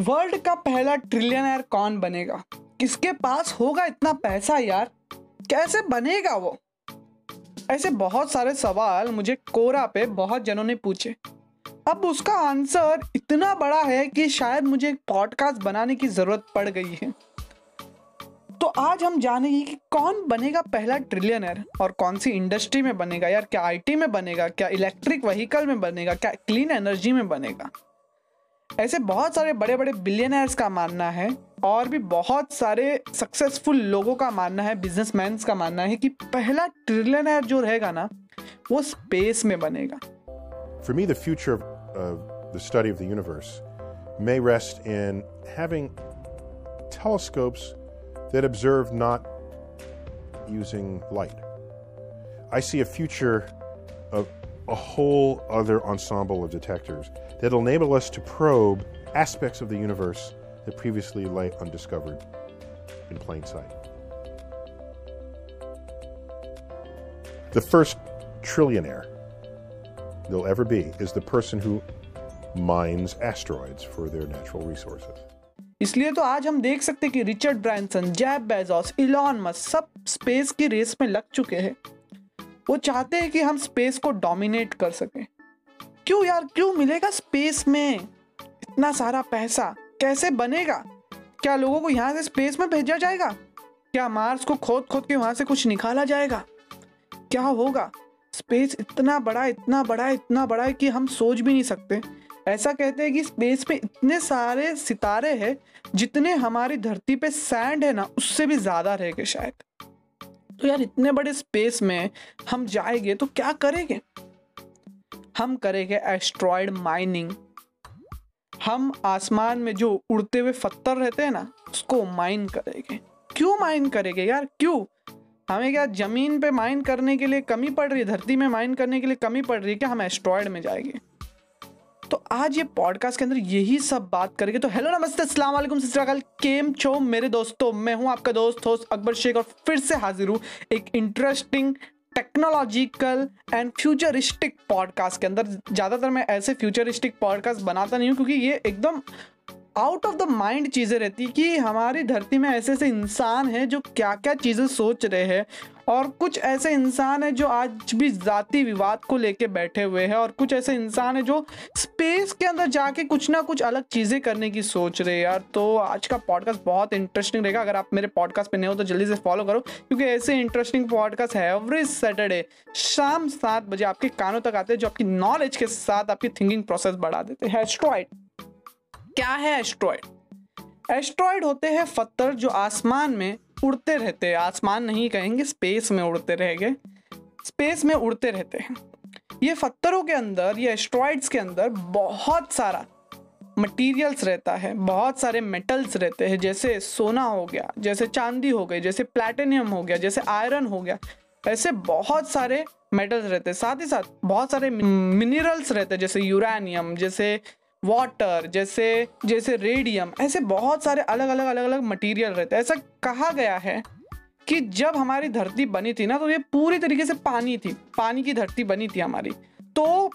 World का पहला trillionaire कौन बनेगा? किसके पास होगा इतना पैसा यार? कैसे बनेगा वो? ऐसे बहुत सारे सवाल मुझे कोरा पे बहुत जनों ने पूछे। अब उसका आंसर इतना बड़ा है कि शायद मुझे एक पॉडकास्ट बनाने की ज़रूरत पड़ गई है। तो आज हम जानेंगे कि कौन बनेगा पहला ट्रिलियनर और कौन सी इंडस्ट्री में बनेगा? यार क्या आईटी में बनेगा? क्या इलेक्ट्रिक व्हीकल में बनेगा? क्या क्लीन एनर्जी में बनेगा? ऐसे बहुत सारे बड़े बड़े बिलियनर्स का मानना है और भी बहुत सारे सक्सेसफुल लोगों का मानना है बिजनेसमैन का मानना है कि पहला ट्रिलियनर जो रहेगा ना वो स्पेस में बनेगा For me, the future of uh, the study of the universe may rest in having telescopes that observe not using light. I see a future of a whole other ensemble of detectors that'll enable us to probe aspects of the universe that previously lay undiscovered in plain sight. The first trillionaire there'll ever be is the person who mines asteroids for their natural resources. इसलिए तो आज हम देख सकते हैं कि Richard Branson Jeff Bezos Elon Musk सब space की रेस में लग चुके हैं वो चाहते हैं कि हम स्पेस को डोमिनेट कर सकें क्यों यार? क्यों मिलेगा स्पेस में इतना सारा पैसा? कैसे बनेगा? क्या लोगों को यहाँ से स्पेस में भेजा जाएगा? क्या मार्स को खोद खोद के वहाँ से कुछ निकाला जाएगा? क्या होगा? स्पेस इतना बड़ा इतना बड़ा इतना बड़ा है कि हम सोच भी नहीं सकते। ऐसा कहते हैं कि स्पेस में इतने सारे सितारे हैं, जितने हमारी धरती पे सैंड है ना, उससे भी ज़्यादा रहेंगे शायद। तो यार इतने बड़े स्पेस में हम जाएँगे तो क्या करेंगे? हम करेंगे एस्ट्रॉयड माइनिंग हम आसमान में जो उड़ते हुए पत्थर रहते हैं ना, उसको माइन करेंगे। क्यों माइन करेंगे यार? क्यों? हमें क्या ज़मीन पे माइन करने के लिए कमी पड़ रही है? धरती में माइन करने के लिए कमी पड़ रही है क्या हम एस्ट्रॉयड में जाएँगे? तो आज ये पॉडकास्ट के अंदर यही सब बात करेंगे। तो हेलो नमस्ते, अस्सलाम वालेकुम सतरकाल केम छो मेरे दोस्तों, मैं हूँ आपका दोस्त होस्ट अकबर शेख और फिर से हाजिर हूँ एक interesting technological and futuristic podcast के अंदर, ज़्यादातर मैं ऐसे फ्यूचरिस्टिक पॉडकास्ट बनाता नहीं हूँ, क्योंकि ये एकदम आउट ऑफ़ द माइंड चीज़ें रहती कि हमारी धरती में ऐसे ऐसे इंसान हैं जो क्या क्या चीज़ें सोच रहे हैं और कुछ ऐसे इंसान हैं जो आज भी जाति विवाद को लेके बैठे हुए हैं और कुछ ऐसे इंसान हैं जो स्पेस के अंदर जाके कुछ ना कुछ अलग चीज़ें करने की सोच रहे हैं। यार तो आज का पॉडकास्ट बहुत इंटरेस्टिंग रहेगा। अगर आप मेरे पॉडकास्ट पे नहीं हो तो जल्दी से फॉलो करो, क्योंकि ऐसे इंटरेस्टिंग पॉडकास्ट है एवरी सैटरडे शाम सात बजे आपके कानों तक आते हैं, जो आपकी नॉलेज के साथ आपकी थिंकिंग प्रोसेस बढ़ा देते हैं। क्या है एस्ट्रॉयड एस्ट्रॉयड होते हैं पत्थर जो आसमान में उड़ते रहते हैं। आसमान नहीं कहेंगे स्पेस में उड़ते रहेंगे स्पेस में उड़ते रहते हैं। ये पत्थरों के अंदर, ये एस्ट्रॉइड्स के अंदर बहुत सारा मटेरियल्स रहता है। बहुत सारे मेटल्स रहते हैं। जैसे सोना हो गया, जैसे चांदी हो गई, जैसे प्लेटिनियम हो गया, जैसे आयरन हो गया। ऐसे बहुत सारे मेटल्स रहते हैं। साथ ही साथ बहुत सारे मिनरल्स रहते हैं, जैसे यूरानियम जैसे वाटर जैसे जैसे रेडियम ऐसे बहुत सारे अलग अलग अलग अलग मटेरियल रहते हैं। ऐसा कहा गया है कि जब हमारी धरती बनी थी ना तो ये पूरी तरीके से पानी थी, पानी की धरती बनी थी हमारी। तो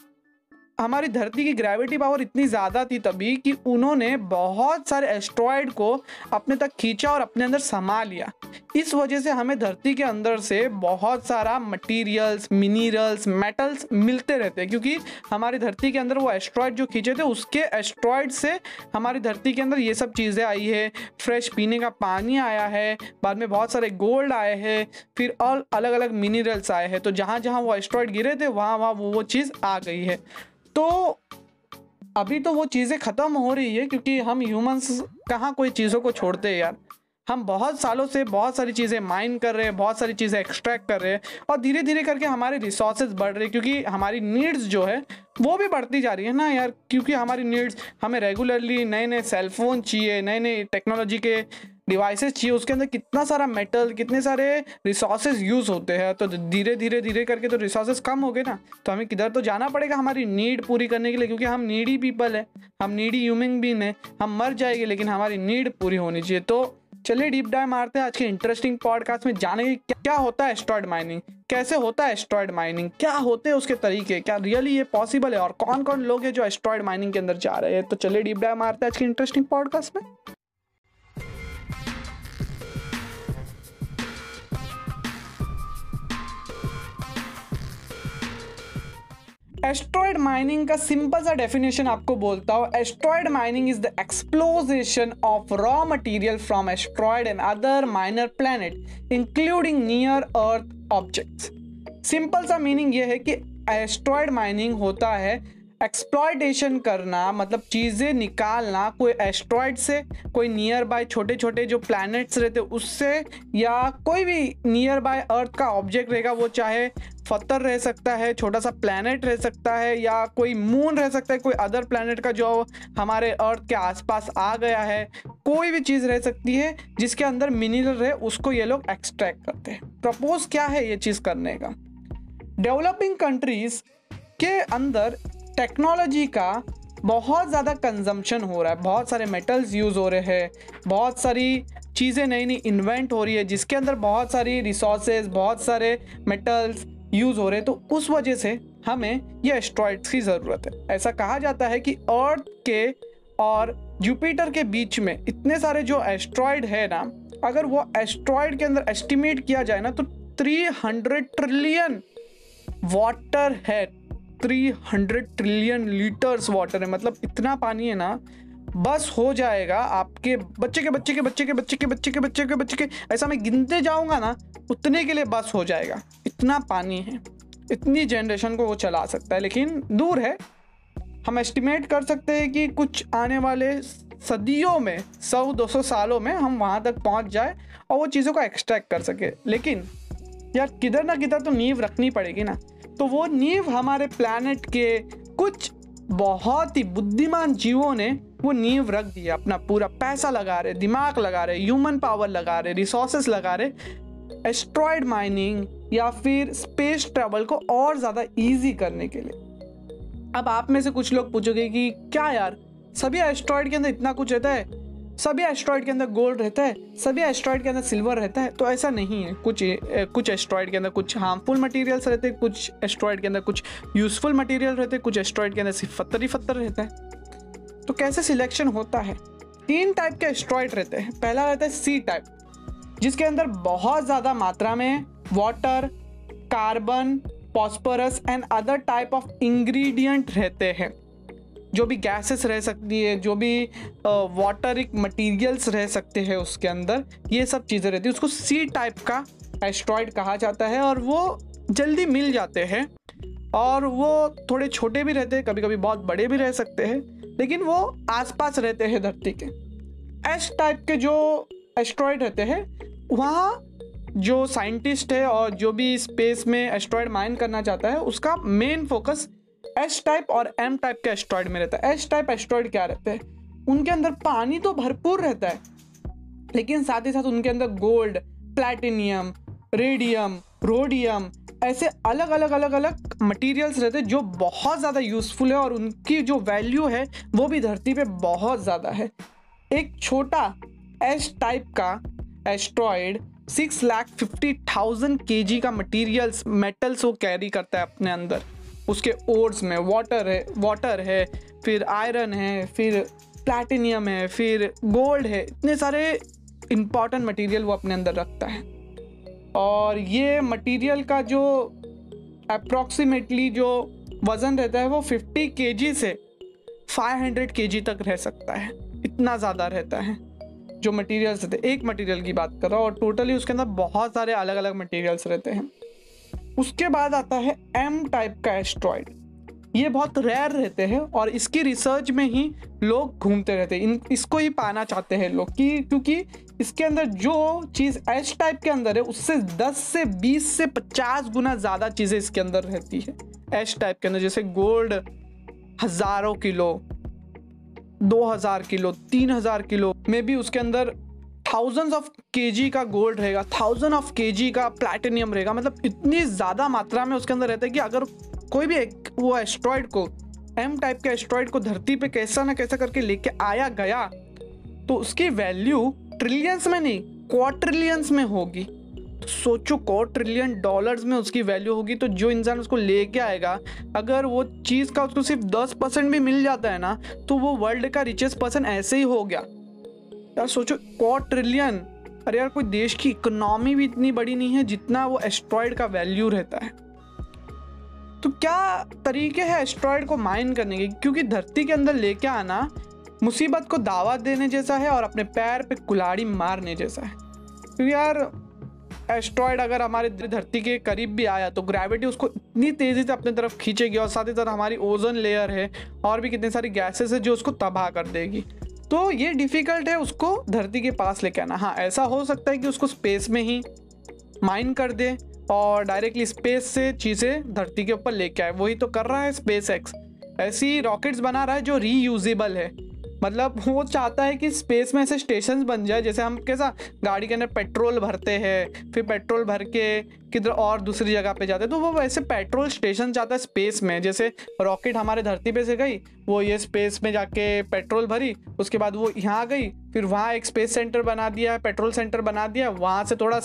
हमारी धरती की ग्रेविटी पावर इतनी ज़्यादा थी तभी कि उन्होंने बहुत सारे एस्ट्रॉयड को अपने तक खींचा और अपने अंदर समा लिया। इस वजह से हमें धरती के अंदर से बहुत सारा मटेरियल्स मिनरल्स मेटल्स मिलते रहते हैं, क्योंकि हमारी धरती के अंदर वो एस्ट्रॉयड जो खींचे थे, उसके एस्ट्रॉयड से हमारी धरती के अंदर ये सब चीज़ें आई है। फ्रेश पीने का पानी आया है, बाद में बहुत सारे गोल्ड आए हैं, फिर और अलग अलग मिनरल्स आए हैं। तो जहाँ जहाँ वो एस्ट्रॉयड गिरे थे वहाँ वहाँ वो वो चीज़ आ गई है। तो अभी तो वो चीज़ें ख़त्म हो रही है, क्योंकि हम ह्यूमंस कहाँ कोई चीज़ों को छोड़ते हैं यार? हम बहुत सालों से बहुत सारी चीज़ें माइन कर रहे हैं, बहुत सारी चीज़ें एक्सट्रैक्ट कर रहे हैं और धीरे धीरे करके हमारे रिसोर्सेज बढ़ रहे हैं क्योंकि हमारी नीड्स जो है, वो भी बढ़ती जा रही है ना यार। क्योंकि हमारी नीड्स हमें रेगुलरली नए नए सेलफोन चाहिए नए नए टेक्नोलॉजी के डिवाइसेस चाहिए, उसके अंदर कितना सारा मेटल कितने सारे रिसोर्सेज यूज़ होते हैं। तो धीरे धीरे धीरे करके तो रिसोर्सेज कम हो गए ना। तो हमें किधर तो जाना पड़ेगा हमारी नीड पूरी करने के लिए, क्योंकि हम नीडी पीपल है, हम नीडी ह्यूमन बीन है, हम मर जाएँगे, लेकिन हमारी नीड पूरी होनी चाहिए। तो चलिए डीप डाइव मारते हैं आज के इंटरेस्टिंग पॉडकास्ट में जाने क्या होता है एस्ट्रॉयड माइनिंग कैसे होता है एस्ट्रॉयड माइनिंग क्या होते हैं उसके तरीके, क्या रियली ये पॉसिबल है और कौन कौन लोग हैं जो एस्ट्रॉयड माइनिंग के अंदर जा रहे हैं। तो चलिए डीप डाइव मारते हैं आज के इंटरेस्टिंग पॉडकास्ट में। एस्ट्रॉयड माइनिंग का सिंपल सा डेफिनेशन आपको बोलता हूँ। Asteroid mining is the exploitation of raw material from asteroid and other minor planet including near Earth objects simple सा मीनिंग ये है कि एस्ट्रॉयड माइनिंग होता है एक्सप्लॉयटेशन करना मतलब चीज़ें निकालना, कोई एस्ट्रॉयड से, कोई नियर बाय छोटे छोटे जो प्लैनेट्स रहते, उससे या कोई भी नियर बाय अर्थ का ऑब्जेक्ट रहेगा, वो चाहे पत्थर रह सकता है छोटा सा प्लैनेट रह सकता है, या कोई मून रह सकता है, कोई अदर प्लैनेट का जो हमारे अर्थ के आसपास आ गया है, कोई भी चीज़ रह सकती है, जिसके अंदर मिनरल है उसको ये लोग एक्सट्रैक्ट करते हैं। प्रपोज क्या है ये चीज़ करने का? डेवलपिंग कंट्रीज़ के अंदर टेक्नोलॉजी का बहुत ज़्यादा कंजम्पशन हो रहा है। बहुत सारे मेटल्स यूज़ हो रहे हैं। बहुत सारी चीज़ें नई नई इन्वेंट हो रही है, जिसके अंदर बहुत सारी रिसोर्सेज बहुत सारे मेटल्स यूज़ हो रहे हैं। तो उस वजह से हमें ये एस्ट्रॉइड्स की ज़रूरत है। ऐसा कहा जाता है कि अर्थ के और जुपिटर के बीच में इतने सारे जो एस्ट्रॉयड है ना, अगर वो एस्ट्रॉयड के अंदर एस्टिमेट किया जाए ना तो 300 ट्रिलियन वाटर है। 300 ट्रिलियन लीटर्स वाटर है। मतलब इतना पानी है ना, बस हो जाएगा आपके बच्चे के बच्चे के बच्चे के बच्चे के बच्चे के बच्चे के बच्चे के। ऐसा मैं गिनते जाऊँगा ना, उतने के लिए बस हो जाएगा। इतना पानी है। इतनी जनरेशन को वो चला सकता है, लेकिन दूर है। हम एस्टिमेट कर सकते हैं कि कुछ आने वाले सदियों में, सौ, दो सौ सालों में हम वहाँ तक पहुँच जाए और वो चीज़ों को एक्सट्रैक्ट कर सके। लेकिन यार किधर ना किधर तो नींव रखनी पड़ेगी ना। तो वो नींव हमारे प्लानट के कुछ बहुत ही बुद्धिमान जीवों ने वो नींव रख दिया अपना पूरा पैसा लगा रहे, दिमाग लगा रहे ह्यूमन पावर लगा रहे रिसोर्सेस लगा रहे एस्ट्रॉयड माइनिंग या फिर स्पेस ट्रेवल को और ज़्यादा इजी करने के लिए। अब आप में से कुछ लोग पूछोगे कि क्या यार, सभी एस्ट्रॉयड के अंदर इतना कुछ रहता है? सभी एस्ट्रॉयड के अंदर गोल्ड रहता है, सभी एस्ट्रॉयड के अंदर सिल्वर रहता है तो ऐसा नहीं है। कुछ कुछ एस्ट्रॉयड के अंदर कुछ हार्मफुल मटेरियल्स रहते हैं, कुछ एस्ट्रॉयड के अंदर कुछ यूजफुल मटेरियल रहते हैं, कुछ एस्ट्रॉयड के अंदर सिर्फ़ पत्थर ही पत्थर रहता है। तो कैसे सिलेक्शन होता है? तीन टाइप के एस्ट्रॉयड रहते हैं। पहला रहता है सी टाइप जिसके अंदर बहुत ज़्यादा मात्रा में water carbon phosphorus and other type of ingredient रहते हैं। जो भी गैसेस रह सकती है, जो भी वाटरिक मटेरियल्स रह सकते हैं उसके अंदर, ये सब चीज़ें रहती है। उसको सी टाइप का एस्ट्रॉयड कहा जाता है और वो जल्दी मिल जाते हैं और वो थोड़े छोटे भी रहते हैं कभी कभी बहुत बड़े भी रह सकते हैं, लेकिन वो आसपास रहते हैं धरती के। एस टाइप के जो एस्ट्रॉयड रहते हैं, वहाँ जो साइंटिस्ट है और जो भी स्पेस में एस्ट्रॉयड माइन करना चाहता है, उसका मेन फोकस एस टाइप और एम टाइप के एस्ट्रॉयड में रहता है। एस टाइप एस्ट्रॉयड क्या रहते हैं? उनके अंदर पानी तो भरपूर रहता है, लेकिन साथ ही साथ उनके अंदर गोल्ड प्लैटिनियम रेडियम रोडियम ऐसे अलग अलग अलग अलग मटेरियल्स रहते हैं जो बहुत ज़्यादा यूज़फुल है और उनकी जो वैल्यू है, वो भी धरती पे बहुत ज़्यादा है। एक छोटा एस टाइप का asteroid six lakh fifty thousand के का मटीरियल्स मेटल्स वो कैरी करता है अपने अंदर। उसके ओर्स में वाटर है वाटर है, फिर आयरन है, फिर प्लैटिनियम है, फिर गोल्ड है। इतने सारे इंपॉर्टेंट मटेरियल वो अपने अंदर रखता है। और ये मटेरियल का जो अप्रॉक्सीमेटली जो वज़न रहता है वो 50 के से 500 के तक रह सकता है। इतना ज़्यादा रहता है जो मटेरियल्स रहते हैं। एक मटेरियल की बात कर रहा हूँ और टोटली उसके अंदर बहुत सारे अलग अलग मटेरियल्स रहते हैं। उसके बाद आता है एम टाइप का एस्ट्रॉयड ये बहुत रेयर रहते हैं और इसकी रिसर्च में ही लोग घूमते रहते हैं। इन, इसको ही पाना चाहते हैं लोग कि, क्योंकि इसके अंदर जो चीज़ एच टाइप के अंदर है, उससे 10 से 20 से 50 गुना ज़्यादा चीज़ें इसके अंदर रहती है। एच टाइप के अंदर जैसे गोल्ड हज़ारों किलो 2000 किलो 3000 किलो, में भी उसके अंदर थाउजेंड्स ऑफ़ केजी का गोल्ड रहेगा थाउज़ेंड ऑफ़ केजी का प्लेटिनियम रहेगा। मतलब इतनी ज़्यादा मात्रा में उसके अंदर रहता है कि अगर कोई भी एक वो एस्ट्रॉयड को एम टाइप के एस्ट्रॉयड को धरती पे कैसा ना कैसा करके लेके आया गया तो उसकी वैल्यू ट्रिलियंस में नहीं क्वार्ट्रिलियंस में होगी। तो सोचो क्वार्ट्रिलियन डॉलर्स में उसकी वैल्यू होगी तो जो इंसान उसको लेके आएगा, अगर वो चीज़ का उसको सिर्फ़ दस परसेंट भी मिल जाता है ना तो वो वर्ल्ड का रिचेस्ट पर्सन ऐसे ही हो गया। यार सोचो क्वार्ट्रिलियन अरे यार, कोई देश की इकोनॉमी भी इतनी बड़ी नहीं है जितना वो एस्ट्रॉयड का वैल्यू रहता है। तो क्या तरीके हैं एस्ट्रॉयड को माइन करने के? क्योंकि धरती के अंदर लेके आना मुसीबत को दावा देने जैसा है और अपने पैर पे कुलाड़ी मारने जैसा है। क्योंकि यार एस्ट्रॉयड अगर हमारे धरती के करीब भी आया तो ग्रेविटी उसको इतनी तेज़ी से अपने तरफ़ खींचेगी और साथ ही साथ हमारी ओजन लेयर है और भी कितनी सारी गैसेस है जो उसको तबाह कर देगी। तो ये डिफ़िकल्ट है उसको धरती के पास लेके आना। हाँ ऐसा हो सकता है कि उसको स्पेस में ही माइन कर दे और डायरेक्टली स्पेस से चीज़ें धरती के ऊपर लेके आए। वही तो कर रहा है स्पेस एक्स ऐसी रॉकेट्स बना रहा है जो रीयूजेबल है। मतलब वो चाहता है कि स्पेस में ऐसे स्टेशन बन जाए, जैसे हम कैसा गाड़ी के अंदर पेट्रोल भरते हैं, फिर पेट्रोल भर के किधर और दूसरी जगह पे जाते हैं तो वो वैसे पेट्रोल स्टेशन चाहता है स्पेस में, जैसे रॉकेट हमारे धरती पे से गई, वो ये स्पेस में जाके पेट्रोल भरी, उसके बाद वो यहाँ गई, फिर वहाँ एक स्पेस सेंटर बना दिया पेट्रोल सेंटर बना दिया, वहाँ से थोड़ा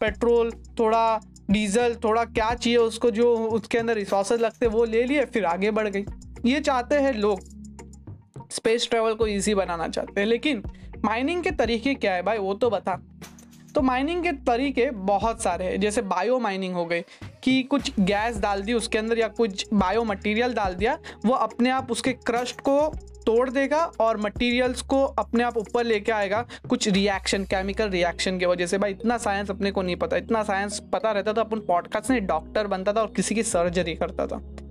पेट्रोल थोड़ा डीजल थोड़ा क्या चाहिए उसको जो उसके अंदर रिसोर्सेज लगते वो ले लिए, फिर आगे बढ़ गई। ये चाहते हैं लोग। स्पेस ट्रेवल को ईजी बनाना चाहते हैं। लेकिन माइनिंग के तरीके क्या है भाई? वो तो बता। तो माइनिंग के तरीके बहुत सारे हैं। जैसे बायो माइनिंग हो गई कि कुछ गैस डाल दी उसके अंदर या कुछ बायो मटेरियल डाल दिया, वो अपने आप उसके क्रस्ट को तोड़ देगा और मटेरियल्स को अपने आप ऊपर लेके आएगा। कुछ रिएक्शन केमिकल रिएक्शन की वजह से। भाई, इतना साइंस अपने को नहीं पता। इतना साइंस पता रहता तो अपन पॉडकास्ट में डॉक्टर बनता था और किसी की सर्जरी करता था।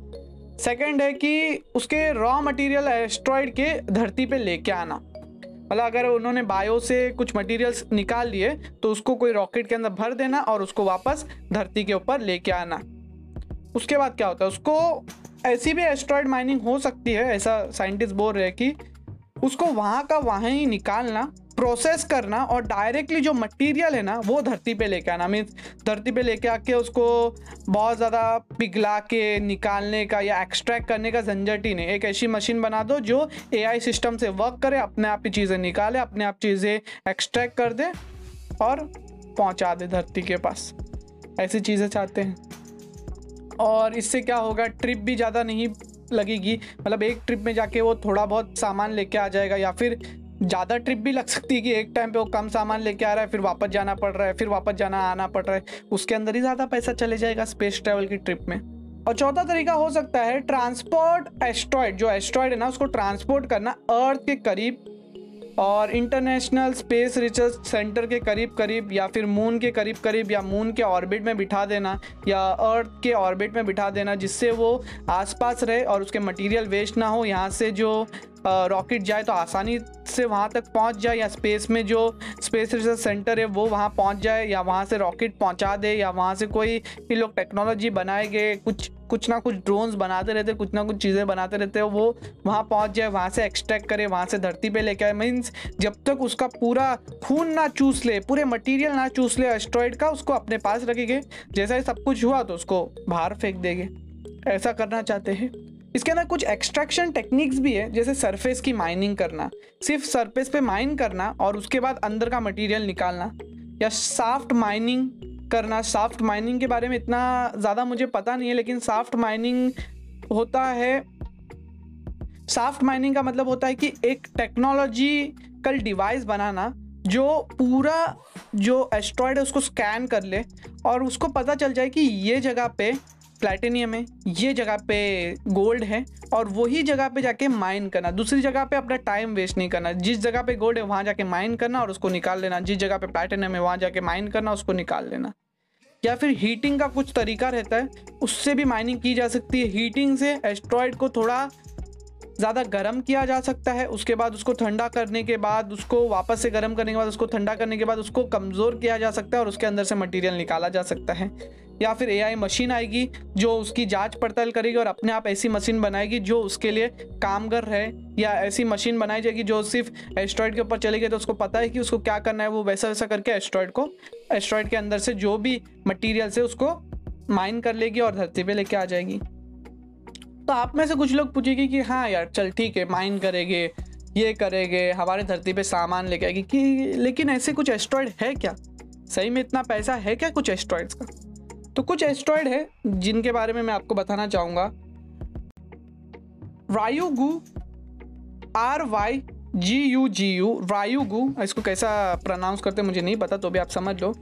सेकेंड है कि उसके रॉ मटेरियल एस्ट्रॉयड के धरती पे लेके आना। मतलब अगर उन्होंने बायो से कुछ मटेरियल्स निकाल लिए तो उसको कोई रॉकेट के अंदर भर देना और उसको वापस धरती के ऊपर लेके आना। उसके बाद क्या होता है? उसको ऐसी भी एस्ट्रॉयड माइनिंग हो सकती है, ऐसा साइंटिस्ट बोल रहे हैं कि उसको वहाँ का वहाँ ही निकालना प्रोसेस करना और डायरेक्टली जो मटेरियल है ना, वो धरती पे लेके आना। मीन्स धरती पे लेके आके उसको बहुत ज़्यादा पिघला के निकालने का या एक्सट्रैक्ट करने का झंझट ही नहीं। एक ऐसी मशीन बना दो जो एआई सिस्टम से वर्क करे, अपने आप ही चीज़ें निकाले, अपने आप चीज़ें एक्सट्रैक्ट कर दे और पहुँचा दे धरती के पास। ऐसी चीज़ें चाहते हैं। और इससे क्या होगा ट्रिप भी ज़्यादा नहीं लगेगी। मतलब एक ट्रिप में जाके वो थोड़ा बहुत सामान लेके आ जाएगा या फिर ज़्यादा ट्रिप भी लग सकती है कि एक टाइम पे वो कम सामान लेके आ रहा है, फिर वापस जाना पड़ रहा है, फिर वापस जाना, आना पड़ रहा है। उसके अंदर ही ज़्यादा पैसा चले जाएगा स्पेस ट्रैवल की ट्रिप में। और चौथा तरीका हो सकता है ट्रांसपोर्ट एस्ट्रॉयड जो एस्ट्रॉयड है ना, उसको ट्रांसपोर्ट करना अर्थ के करीब और इंटरनेशनल स्पेस रिसर्च सेंटर के करीब करीब या फिर मून के करीब करीब या मून के ऑर्बिट में बिठा देना या अर्थ के ऑर्बिट में बिठा देना जिससे वो आसपास रहे और उसके मटेरियल वेस्ट ना हो। यहाँ से जो रॉकेट जाए तो आसानी से वहाँ तक पहुँच जाए या स्पेस में जो स्पेस रिसर्च सेंटर है वो वहाँ पहुँच जाए या वहाँ से रॉकेट पहुँचा दे या वहाँ से कोई ये लोग टेक्नोलॉजी बनाए गए कुछ कुछ ना कुछ ड्रोन्स बनाते रहते, कुछ ना कुछ चीज़ें बनाते रहते हो, वो वहाँ पहुँच जाए, वहाँ से एक्सट्रैक्ट करे, वहाँ से धरती पे लेके आए। मीन्स जब तक उसका पूरा खून ना चूस ले, पूरे मटेरियल ना चूस ले एस्ट्रॉयड का, उसको अपने पास रखेंगे। जैसा ही सब कुछ हुआ तो उसको बाहर फेंक देंगे। ऐसा करना चाहते हैं। इसके अंदर कुछ एक्सट्रैक्शन टेक्निक्स भी है, जैसे सरफेस की माइनिंग करना। सिर्फ़ सरफेस पे माइन करना और उसके बाद अंदर का मटेरियल निकालना। या साफ्ट माइनिंग करना सॉफ्ट माइनिंग के बारे में इतना ज़्यादा मुझे पता नहीं है, लेकिन सॉफ्ट माइनिंग होता है। सॉफ्ट माइनिंग का मतलब होता है कि एक टेक्नोलॉजिकल डिवाइस बनाना, जो पूरा जो एस्ट्रॉयड है उसको स्कैन कर ले और उसको पता चल जाए कि ये जगह पे प्लेटिनियम है, ये जगह पे गोल्ड है और वही जगह पे जाके माइन करना। दूसरी जगह पे अपना टाइम वेस्ट नहीं करना। जिस जगह पे गोल्ड है, वहाँ जाके माइन करना और उसको निकाल लेना। जिस जगह पे प्लेटिनियम है, वहाँ जाके माइन करना, उसको निकाल लेना। या फिर हीटिंग का कुछ तरीका रहता है, उससे भी माइनिंग की जा सकती है। हीटिंग से एस्ट्रॉयड को थोड़ा ज़्यादा गर्म किया जा सकता है, उसके बाद उसको ठंडा करने के बाद उसको वापस से गर्म करने के बाद, उसको ठंडा करने के बाद उसको कमज़ोर किया जा सकता है और उसके अंदर से मटेरियल निकाला जा सकता है। या फिर एआई मशीन आएगी, जो उसकी जाँच पड़ताल करेगी और अपने आप ऐसी मशीन बनाएगी, जो उसके लिए कामगर रहे या ऐसी मशीन बनाई जाएगी, जो सिर्फ़ एस्ट्रॉयड के ऊपर चलेगी तो उसको पता है कि उसको क्या करना है, वो वैसा वैसा करके एस्ट्रॉयड को एस्ट्रॉयड के अंदर से जो भी मटीरियल से उसको माइन कर लेगी और धरती पर लेके आ जाएगी। तो आप में से कुछ लोग पूछेगी कि हाँ यार, चल ठीक है, माइन करेंगे, ये करेंगे, हमारे धरती पे सामान लेके आएगी। कि लेकिन ऐसे कुछ एस्ट्रॉयड है क्या? सही में इतना पैसा है क्या कुछ एस्ट्रॉयड्स का? तो कुछ एस्ट्रॉयड है, जिनके बारे में मैं आपको बताना चाहूँगा। Ryugu R Y G U G U Ryugu, इसको कैसा प्रोनाउंस करते मुझे नहीं पता तो भी आप समझ लो।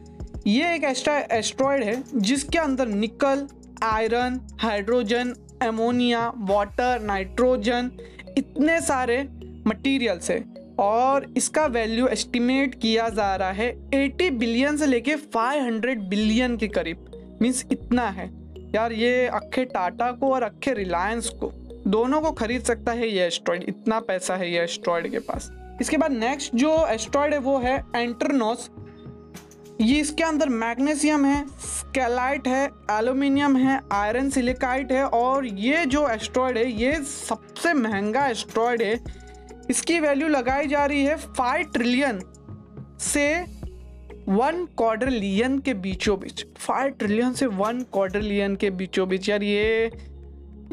ये एक एस्ट्रा एस्ट्रॉयड है, जिसके अंदर nickel iron hydrogen ammonia water nitrogen इतने सारे मटेरियल्स है। और इसका वैल्यू एस्टिमेट किया जा रहा है 80 बिलियन से लेके 500 बिलियन के करीब। मीन्स इतना है। यार, ये अक्खे टाटा को और अक्खे रिलायंस को, दोनों को खरीद सकता है ये एस्ट्रॉयड इतना पैसा है ये एस्ट्रॉयड के पास। इसके बाद नेक्स्ट जो एस्ट्रॉयड है, वो है एंटरनोस ये इसके अंदर मैग्नीशियम है स्केलाइट है, एल्यूमिनियम है, आयरन सिलिकाइट है और ये जो एस्ट्रॉयड है, ये सबसे महँगा एस्ट्रॉयड है। इसकी वैल्यू लगाई जा रही है फाइव ट्रिलियन से वन क्वाड्रिलियन के बीचों बीच फाइव ट्रिलियन से वन क्वाड्रिलियन के बीचों बीच यार ये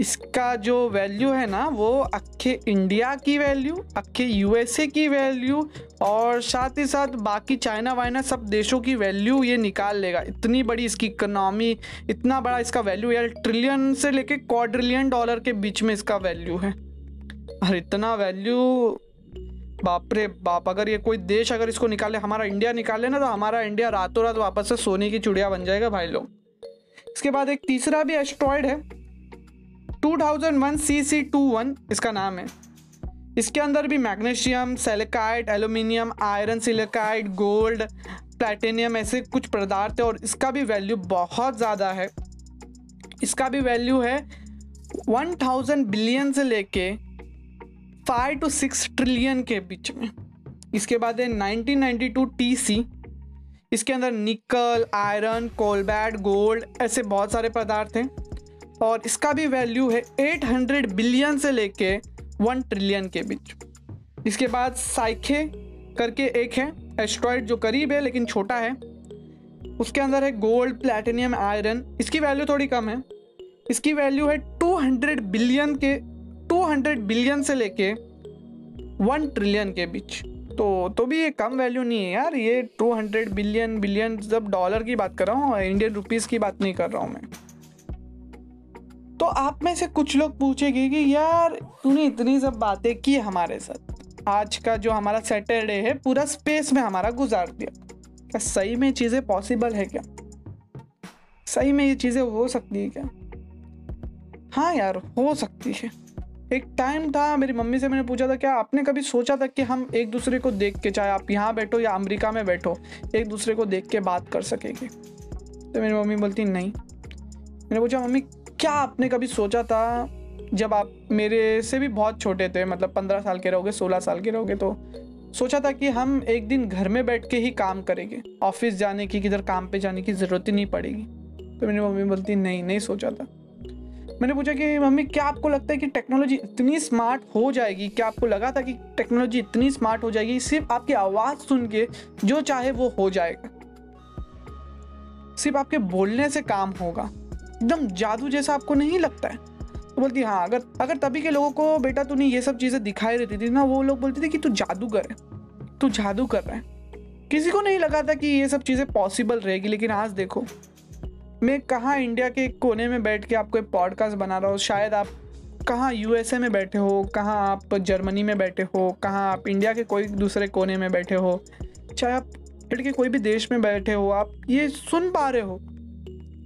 इसका जो वैल्यू है ना, वो अक्खे इंडिया की वैल्यू अक्खे यूएसए की वैल्यू और साथ ही साथ बाकी चाइना वाइना सब देशों की वैल्यू ये निकाल लेगा। इतनी बड़ी इसकी इकोनॉमी इतना बड़ा इसका वैल्यू यार ट्रिलियन से लेके क्वाड्रिलियन डॉलर के बीच में इसका वैल्यू है। और इतना वैल्यू बाप रे बाप, अगर ये कोई देश अगर इसको निकाले, हमारा इंडिया निकाले ना तो हमारा इंडिया रातों रात वापस से सोने की चुड़िया बन जाएगा भाई लोग। इसके बाद एक तीसरा भी एस्ट्रॉयड है। 2001 सी सी टू वन इसका नाम है। इसके अंदर भी magnesium, silicide, aluminium, iron, silicide, gold, platinum ऐसे कुछ पदार्थ है और इसका भी वैल्यू बहुत ज़्यादा है। इसका भी वैल्यू है 1000 बिलियन से लेके फाइव टू सिक्स ट्रिलियन के बीच में। इसके बाद है 1992 टीसी इसके अंदर निकल, आयरन, कोलबैट, गोल्ड ऐसे बहुत सारे पदार्थ हैं। और इसका भी वैल्यू है 800 बिलियन से लेके 1 ट्रिलियन के बीच। इसके बाद साइखे करके एक है एस्ट्रॉयड जो करीब है लेकिन छोटा है। उसके अंदर है गोल्ड प्लेटिनियम आयरन इसकी वैल्यू थोड़ी कम है। इसकी वैल्यू है 200 बिलियन के 200 बिलियन से लेके 1 ट्रिलियन के बीच। तो तो भी ये कम वैल्यू नहीं है यार, ये 200 बिलियन बिलियन जब डॉलर की बात कर रहा हूँ इंडियन रुपीज़ की बात नहीं कर रहा हूँ मैं। तो आप में से कुछ लोग पूछेंगे कि यार, तूने इतनी सब बातें की हमारे साथ। आज का जो हमारा सैटरडे है, पूरा स्पेस में हमारा गुजार दिया। क्या सही में चीज़ें पॉसिबल है क्या? सही में ये चीज़ें हो सकती है क्या? हाँ यार, हो सकती है। एक टाइम था, मेरी मम्मी से मैंने पूछा था, क्या आपने कभी सोचा था कि हम एक दूसरे को देख के चाहे आप यहाँ बैठो या अमेरिका में बैठो, एक दूसरे को देख के बात कर सकेंगे? तो मेरी मम्मी बोलती, नहीं। मैंने पूछा, मम्मी क्या आपने कभी सोचा था जब आप मेरे से भी बहुत छोटे थे मतलब पंद्रह साल के रहोगे, सोलह साल के रहोगे तो सोचा था कि हम एक दिन घर में बैठ के ही काम करेंगे। ऑफ़िस जाने की, किधर काम पे जाने की ज़रूरत ही नहीं पड़ेगी। तो मेरी मम्मी बोलती, नहीं नहीं सोचा था। मैंने पूछा कि, मम्मी, क्या आपको लगता है कि टेक्नोलॉजी इतनी स्मार्ट हो जाएगी? क्या आपको लगा था कि टेक्नोलॉजी इतनी स्मार्ट हो जाएगी? सिर्फ़ आपकी आवाज़ सुन के जो चाहे वो हो जाएगा। सिर्फ़ आपके बोलने से काम होगा। एकदम जादू जैसा आपको नहीं लगता है? तो बोलती हाँ अगर अगर तभी के लोगों को, बेटा, तूने ये सब चीज़ें दिखाई रहती थी ना, वो लोग बोलते थे कि तू जादूगर है, तू जादू कर रहा है। किसी को नहीं लगा था कि ये सब चीज़ें पॉसिबल रहेगी, लेकिन आज देखो, मैं कहाँ इंडिया के कोने में बैठ के आपको एक पॉडकास्ट बना रहा हूँ? शायद आप कहाँ यूएसए में बैठे हो, कहाँ आप जर्मनी में बैठे हो, कहाँ आप इंडिया के कोई दूसरे कोने में बैठे हो, चाहे आप के कोई भी देश में बैठे हो, आप ये सुन पा रहे हो।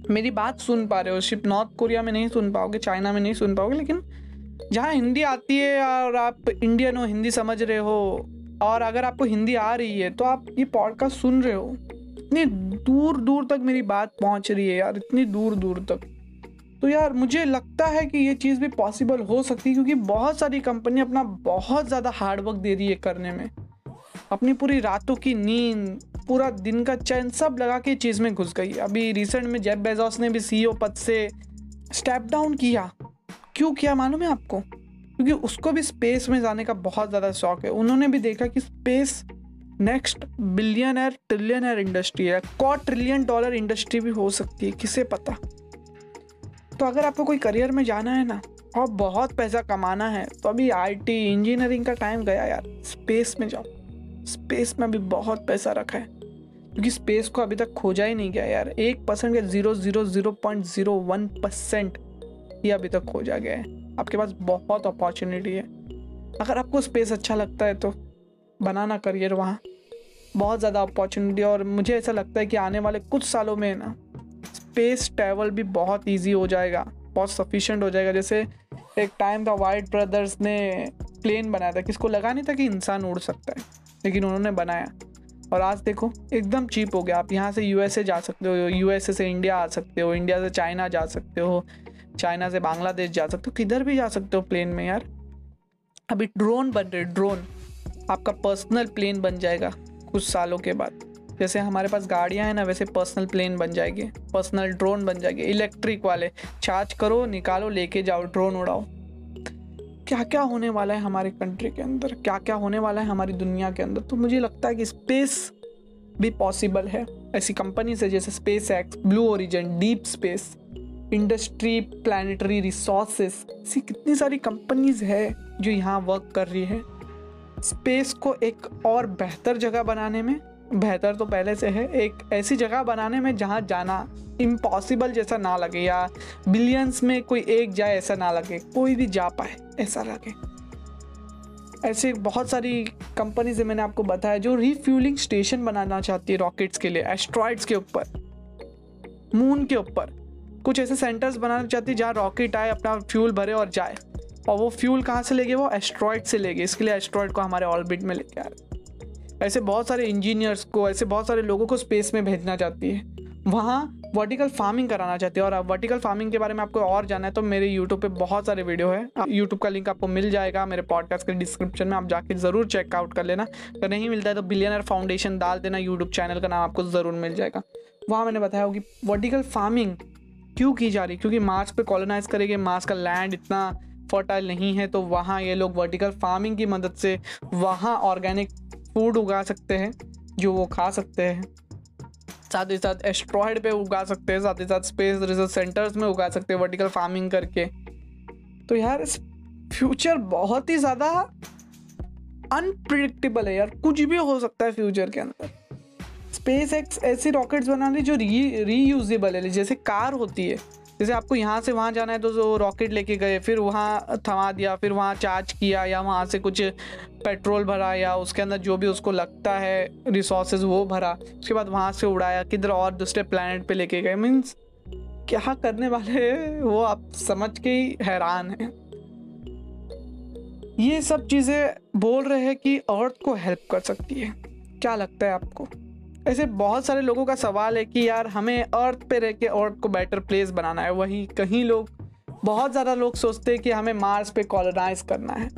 मेरी बात सुन पा रहे हो। सिर्फ़ नॉर्थ कोरिया में नहीं सुन पाओगे चाइना में नहीं सुन पाओगे, लेकिन जहाँ हिंदी आती है और आप इंडियन हो, हिंदी समझ रहे हो, और अगर आपको हिंदी आ रही है तो आप ये पॉडकास्ट सुन रहे हो। इतनी दूर दूर तक मेरी बात पहुँच रही है यार, इतनी दूर दूर तक। तो यार, मुझे लगता है कि ये चीज़ भी पॉसिबल हो सकती है, क्योंकि बहुत सारी कंपनी अपना बहुत ज़्यादा हार्डवर्क दे रही है करने में। अपनी पूरी रातों की नींद, पूरा दिन का चैन सब लगा के चीज़ में घुस गई। अभी रिसेंट में जेब बेजोस ने भी सीईओ पद से स्टेप डाउन किया। क्यों किया मालूम है आपको? क्योंकि उसको भी स्पेस में जाने का बहुत ज़्यादा शौक है। उन्होंने भी देखा कि space next billionaire trillion trillionaire industry है। कौ ट्रिलियन डॉलर इंडस्ट्री भी हो सकती है, किसे पता? तो अगर आपको कोई करियर में जाना है ना, और बहुत पैसा कमाना है तो अभी आईटी इंजीनियरिंग का टाइम गया यार। स्पेस में जाओ। स्पेस में अभी बहुत पैसा रखा है। क्योंकि स्पेस को अभी तक खोजा ही नहीं गया यार। एक परसेंट या zero zero zero point zero one percent ये अभी तक खोजा गया है। आपके पास बहुत अपॉर्चुनिटी है। अगर आपको स्पेस अच्छा लगता है तो बनाना करियर वहाँ। बहुत ज़्यादा अपॉर्चुनिटी और मुझे ऐसा लगता है कि आने वाले कुछ सालों में ना स्पेस ट्रैवल भी बहुत इजी हो जाएगा। बहुत सफिशेंट हो जाएगा। जैसे एक टाइम था वाइट ब्रदर्स ने प्लेन बनाया था। किसको लगा नहीं था कि इंसान उड़ सकता है। लेकिन उन्होंने बनाया। और आज देखो, एकदम चीप हो गया। आप यहाँ से यूएसए जा सकते हो यूएसए से इंडिया आ सकते हो इंडिया से चाइना जा सकते हो चाइना से बांग्लादेश जा सकते हो, किधर भी जा सकते हो प्लेन में यार। अभी ड्रोन बन रहे ड्रोन आपका पर्सनल प्लेन बन जाएगा कुछ सालों के बाद। जैसे हमारे पास गाड़ियाँ हैं ना, वैसे पर्सनल प्लेन बन जाएगी। पर्सनल ड्रोन बन जाएगी। इलेक्ट्रिक वाले चार्ज करो, निकालो, लेके जाओ ड्रोन उड़ाओ। क्या क्या होने वाला है हमारे कंट्री के अंदर? क्या क्या होने वाला है हमारी दुनिया के अंदर? तो मुझे लगता है कि स्पेस भी पॉसिबल है। ऐसी कंपनीज़ है जैसे SpaceX Blue Origin Deep Space Industry Planetary Resources ऐसी कितनी सारी कंपनीज़ है जो यहाँ वर्क कर रही है। स्पेस को एक और बेहतर जगह बनाने में बेहतर तो पहले से है। एक ऐसी जगह बनाने में जहाँ जाना इम्पॉसिबल जैसा ना लगे या बिलियंस में कोई एक जाए ऐसा ना लगे, कोई भी जा पाए ऐसा लगे। ऐसे बहुत सारी कंपनीज़ मैंने आपको बताया जो रिफ्यूलिंग स्टेशन बनाना चाहती है रॉकेट्स के लिए एस्ट्रॉइड्स के ऊपर मून के ऊपर। कुछ ऐसे सेंटर्स बनाना चाहती है जहाँ रॉकेट आए, अपना फ्यूल भरे और जाए। और वो फ्यूल कहाँ से लेंगे? वो एस्ट्रॉइड से लेंगे। इसके लिए एस्ट्रॉइड को हमारे ऑर्बिट में लेके आ रहे ऐसे बहुत सारे इंजीनियर्स को, ऐसे बहुत सारे लोगों को स्पेस में भेजना चाहती है। वहाँ वर्टिकल फ़ार्मिंग कराना चाहती है। और वर्टिकल फ़ार्मिंग के बारे में आपको और जाना है तो मेरे यूट्यूब पे बहुत सारे वीडियो है। यूट्यूब का लिंक आपको मिल जाएगा, मेरे पॉडकास्ट के डिस्क्रिप्शन में आप जाके ज़रूर चेकआउट कर लेना। अगर नहीं मिलता है तो बिलियनर फाउंडेशन डाल देना यूट्यूब चैनल का नाम आपको ज़रूर मिल जाएगा। वहाँ मैंने बताया होगी वर्टिकल फ़ार्मिंग क्यों की जा रही क्योंकि मार्स पे कॉलोनाइज करेंगे मार्स का लैंड इतना फर्टाइल नहीं है तो वहाँ ये लोग वर्टिकल फ़ार्मिंग की मदद से वहाँ ऑर्गेनिक फ़ूड उगा सकते हैं, जो वो खा सकते हैं। साथ ही साथ एस्ट्रॉयड पे उगा सकते हैं, साथ ही साथ स्पेस रिसर्च सेंटर्स में उगा सकते हैं वर्टिकल फ़ार्मिंग करके। तो यार फ्यूचर बहुत ही ज़्यादा अनप्रिडिक्टेबल है यार। कुछ भी हो सकता है फ्यूचर के अंदर। स्पेस एक्स ऐसी रॉकेट्स बना रही जो री रीयूजेबल है, जैसे कार होती है। जैसे आपको यहाँ से वहाँ जाना है तो रॉकेट लेके गए, फिर वहाँ थमा दिया, फिर वहाँ चार्ज किया या वहाँ से कुछ पेट्रोल भरा या उसके अंदर जो भी उसको लगता है रिसोर्सेज वो भरा, उसके बाद वहाँ से उड़ाया, किधर और दूसरे प्लानट पे लेके गए। मीन्स क्या करने वाले वो आप समझ के ही हैरान हैं। ये सब चीज़ें बोल रहे हैं कि अर्थ को हेल्प कर सकती है। क्या लगता है आपको? ऐसे बहुत सारे लोगों का सवाल है कि यार हमें अर्थ पे रह के अर्थ को बेटर प्लेस बनाना है। वहीं कहीं लोग, बहुत ज़्यादा लोग सोचते हैं कि हमें मार्स पे कॉलोनाइज करना है।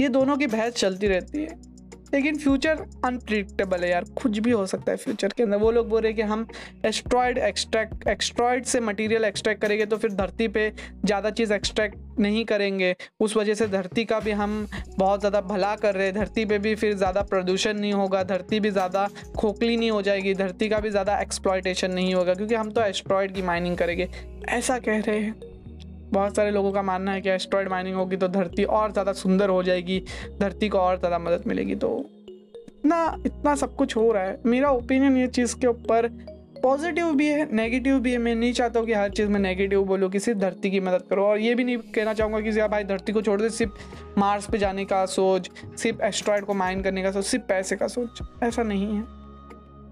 ये दोनों की बहस चलती रहती है। लेकिन फ्यूचर अनप्रिडिक्टेबल है यार, कुछ भी हो सकता है फ्यूचर के अंदर। वो लोग बोल रहे हैं कि हम एस्ट्रॉयड एक्सट्रैक्ट एक्सट्रॉयड से मटेरियल एक्सट्रैक्ट करेंगे तो फिर धरती पे ज़्यादा चीज़ एक्सट्रैक्ट नहीं करेंगे। उस वजह से धरती का भी हम बहुत ज़्यादा भला कर रहे हैं। धरती पे भी फिर ज़्यादा प्रदूषण नहीं होगा, धरती भी ज़्यादा खोखली नहीं हो जाएगी, धरती का भी ज़्यादा एक्सप्लॉयटेशन नहीं होगा, क्योंकि हम तो एस्ट्रॉयड की माइनिंग करेंगे। ऐसा कह रहे हैं। बहुत सारे लोगों का मानना है कि एस्ट्रॉयड माइनिंग होगी तो धरती और ज़्यादा सुंदर हो जाएगी, धरती को और ज़्यादा मदद मिलेगी तो इतना इतना सब कुछ हो रहा है। मेरा ओपिनियन ये चीज़ के ऊपर पॉजिटिव भी है नेगेटिव भी है। मैं नहीं चाहता हूँ कि हर चीज़ में नेगेटिव बोलूँ, कि सिर्फ़ धरती की मदद करो। और ये भी नहीं कहना चाहूँगा कि यार भाई धरती को छोड़ दे, सिर्फ़ मार्स पे जाने का सोच, सिर्फ़ एस्ट्रॉयड को माइन करने का सोच, सिर्फ़ पैसे का सोच, ऐसा नहीं है।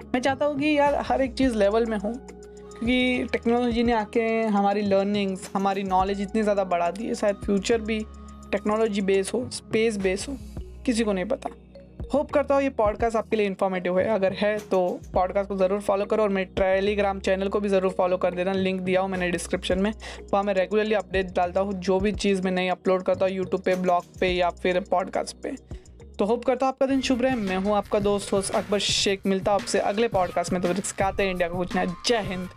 मैं चाहता हूँ कि यार हर एक चीज़ लेवल में हो। क्योंकि टेक्नोलॉजी ने आके हमारी लर्निंग्स हमारी नॉलेज इतनी ज़्यादा बढ़ा दी है, शायद फ्यूचर भी टेक्नोलॉजी बेस हो स्पेस बेस हो, किसी को नहीं पता। होप करता हूँ ये पॉडकास्ट आपके लिए इन्फॉर्मेटिव है। अगर है तो पॉडकास्ट को ज़रूर फॉलो करो और मेरे टेलीग्राम चैनल को भी ज़रूर फॉलो कर देना। लिंक दिया हूँ मैंने डिस्क्रिप्शन में। वहाँ मैं रेगुलरली अपडेट डालता हूँ। जो भी चीज़ मैं नहीं अपलोड करता हूँ यूट्यूब पे ब्लॉग पे या फिर पॉडकास्ट पे। तो होप करता हूँ आपका दिन शुभ रहे। मैं हूँ आपका दोस्त, होस्ट अकबर शेख। मिलता आपसे अगले पॉडकास्ट में। तो सिखाते हैं इंडिया को पूछना जय हिंद।